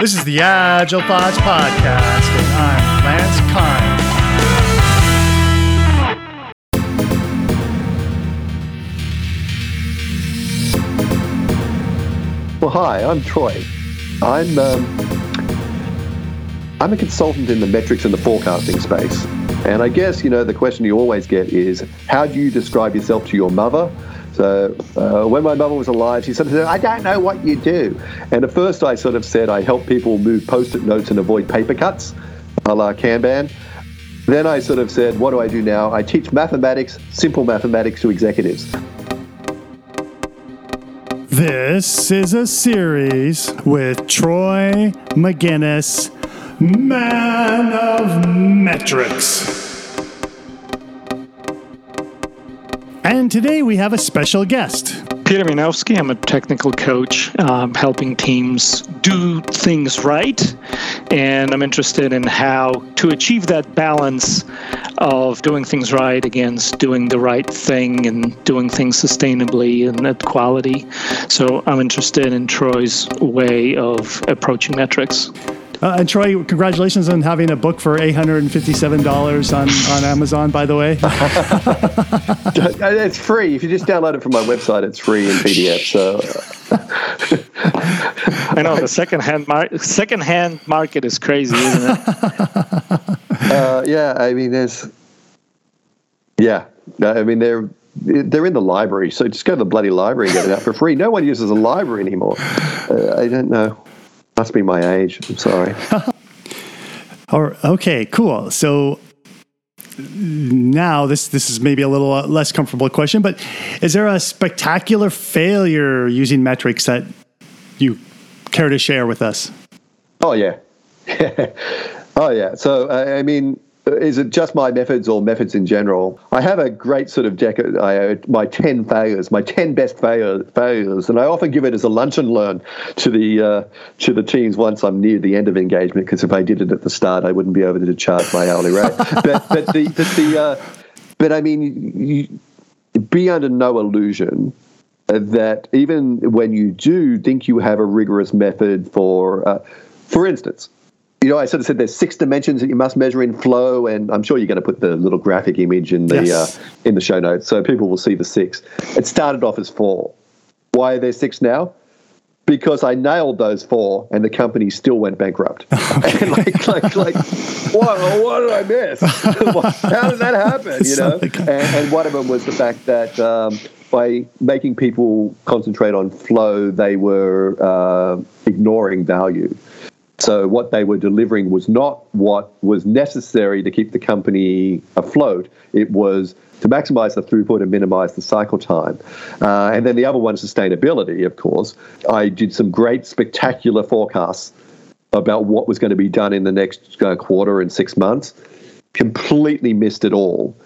This is the Agile Thoughts Podcast, and I'm Lance Kind. Well, hi, I'm Troy. I'm um, I'm a consultant in the metrics and the forecasting space, and I guess you know the question you always get is how do you describe yourself to your mother? So uh, when my mother was alive, she sort of said, "I don't know what you do," and at first I sort of said I help people move post-it notes and avoid paper cuts, a la Kanban. Then I sort of said, "What do I do now?" I teach mathematics, simple mathematics to executives. This is a series with Troy Magennis, Man of Metrics. And today we have a special guest. Peter Minowski. I'm a technical coach um, helping teams do things right. And I'm interested in how to achieve that balance of doing things right against doing the right thing and doing things sustainably and at quality. So I'm interested in Troy's way of approaching metrics. Uh, and Troy, congratulations on having a book for $857 on, on Amazon, by the way. it's free. If you just download it from my website, it's free in PDF. So. I know the second-hand mar- second-hand market is crazy, isn't it? Uh, yeah, I mean, there's, yeah, I mean they're they're in the library, so just go to the bloody library and get it out for free. No one uses a library anymore. Uh, I don't know. Must be my age. I'm sorry. or, okay, cool. So now this this is maybe a little uh, less comfortable question, but is there a spectacular failure using metrics that you care to share with us? Oh yeah, oh yeah. So I mean, is it just my methods or methods in general? I have a great sort of deck, I, my 10 failures, my 10 best failure, failures, and I often give it as a lunch and learn to the uh, to the teams once I'm near the end of engagement, because if I did it at the start, I wouldn't be able to charge my hourly rate. but, but the, but, the uh, but I mean, you, be under no illusion that even when you do think you have a rigorous method for, uh, for instance, you know, I sort of said there's six dimensions that you must measure in flow, and I'm sure you're going to put the little graphic image in the yes. uh, in the show notes so people will see the six. It started off as four. Why are there six now? Because I nailed those four, and the company still went bankrupt. Okay. like, like, like, what, what did I miss? How did that happen? You know, and, and, one of them was the fact that. Um, by making people concentrate on flow, they were uh, ignoring value. So what they were delivering was not what was necessary to keep the company afloat. It was to maximize the throughput and minimize the cycle time. Uh, and then the other one, sustainability, of course. I did some great, spectacular forecasts about what was going to be done in the next uh, quarter and six months. Completely missed it all.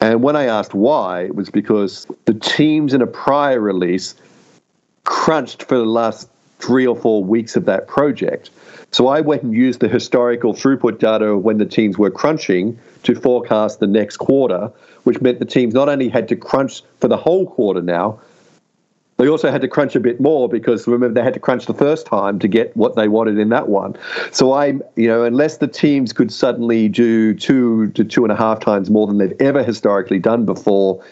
And when I asked why, it was because the teams in a prior release crunched for the last three or four weeks of that project so I went and used the historical throughput data when the teams were crunching to forecast the next quarter, which meant the teams not only had to crunch for the whole quarter now, they also had to crunch a bit more because remember they had to crunch the first time to get what they wanted in that one. So I, you know, unless the teams could suddenly do two to two and a half times more than they've ever historically done before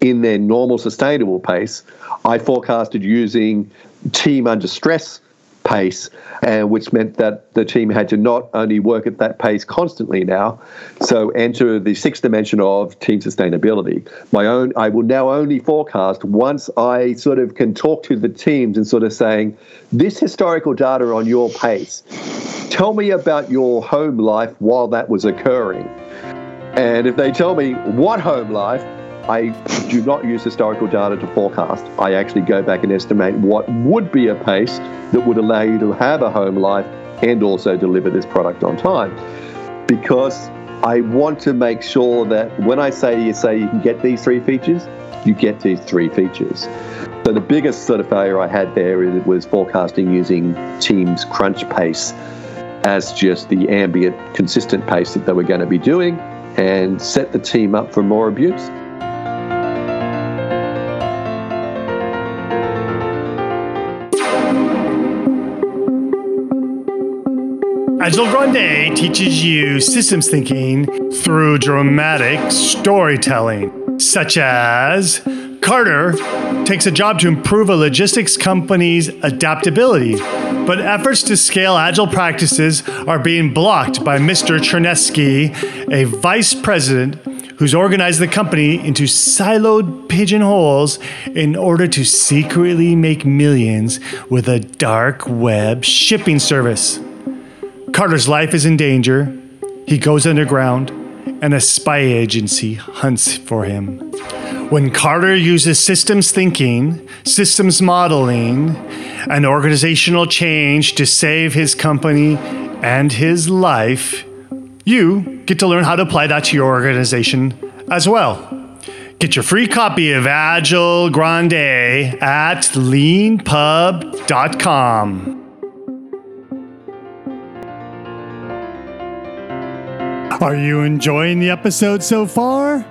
in their normal sustainable pace, I forecasted using team under stress pace, and which meant that the team had to not only work at that pace constantly now, so enter the sixth dimension of team sustainability. My own, I will now only forecast once I sort of can talk to the teams and sort of saying, this historical data on your pace, tell me about your home life while that was occurring. And if they tell me what home life, I do not use historical data to forecast. I actually go back and estimate what would be a pace that would allow you to have a home life and also deliver this product on time. Because I want to make sure that when I say you, say you can get these three features, you get these three features. So the biggest sort of failure I had there was forecasting using Teams crunch pace as just the ambient, consistent pace that they were going to be doing and set the team up for more abuse. Agile Grande teaches you systems thinking through dramatic storytelling, such as Carter takes a job to improve a logistics company's adaptability, but efforts to scale agile practices are being blocked by Mr. Chernesky, a vice president who's organized the company into siloed pigeonholes in order to secretly make millions with a dark web shipping service. Carter's life is in danger. He goes underground, and a spy agency hunts for him. When Carter uses systems thinking, systems modeling, and organizational change to save his company and his life, you get to learn how to apply that to your organization as well. Get your free copy of Agile Grande at leanpub.com. Are you enjoying the episode so far?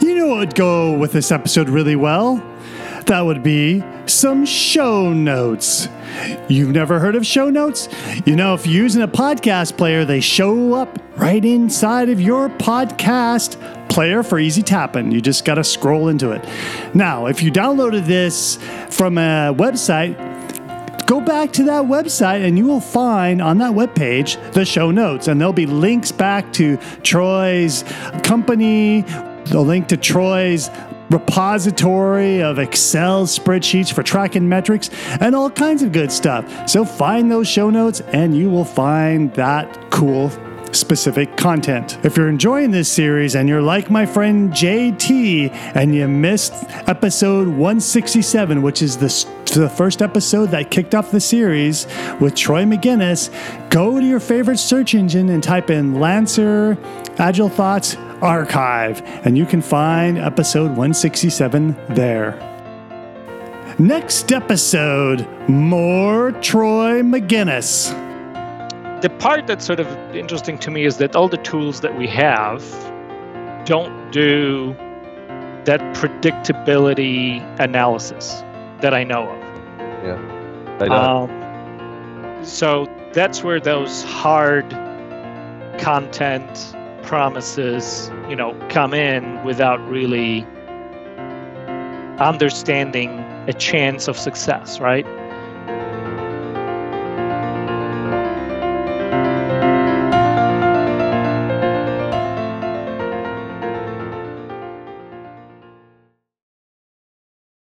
You know what would go with this episode really well? That would be some show notes. You've never heard of show notes? You know, if you're using a podcast player, they show up right inside of your podcast player for easy tapping. You just got to scroll into it. Now, if you downloaded this from a website, go back to that website and you will find on that webpage the show notes and there'll be links back to Troy's company, the link to Troy's repository of Excel spreadsheets for tracking metrics and all kinds of good stuff. So find those show notes and you will find that cool specific content. If you're enjoying this series and you're like my friend JT and you missed episode 167, which is the, the first episode that kicked off the series with Troy Magennis, go to your favorite search engine and type in Lancer Agile Thoughts Archive, and you can find episode 167 there. Next episode, more Troy Magennis the part that's sort of interesting to me is that all the tools that we have don't do that predictability analysis that I know of. Yeah, they don't. Um, so that's where those hard content promises, you know, come in without really understanding a chance of success, right?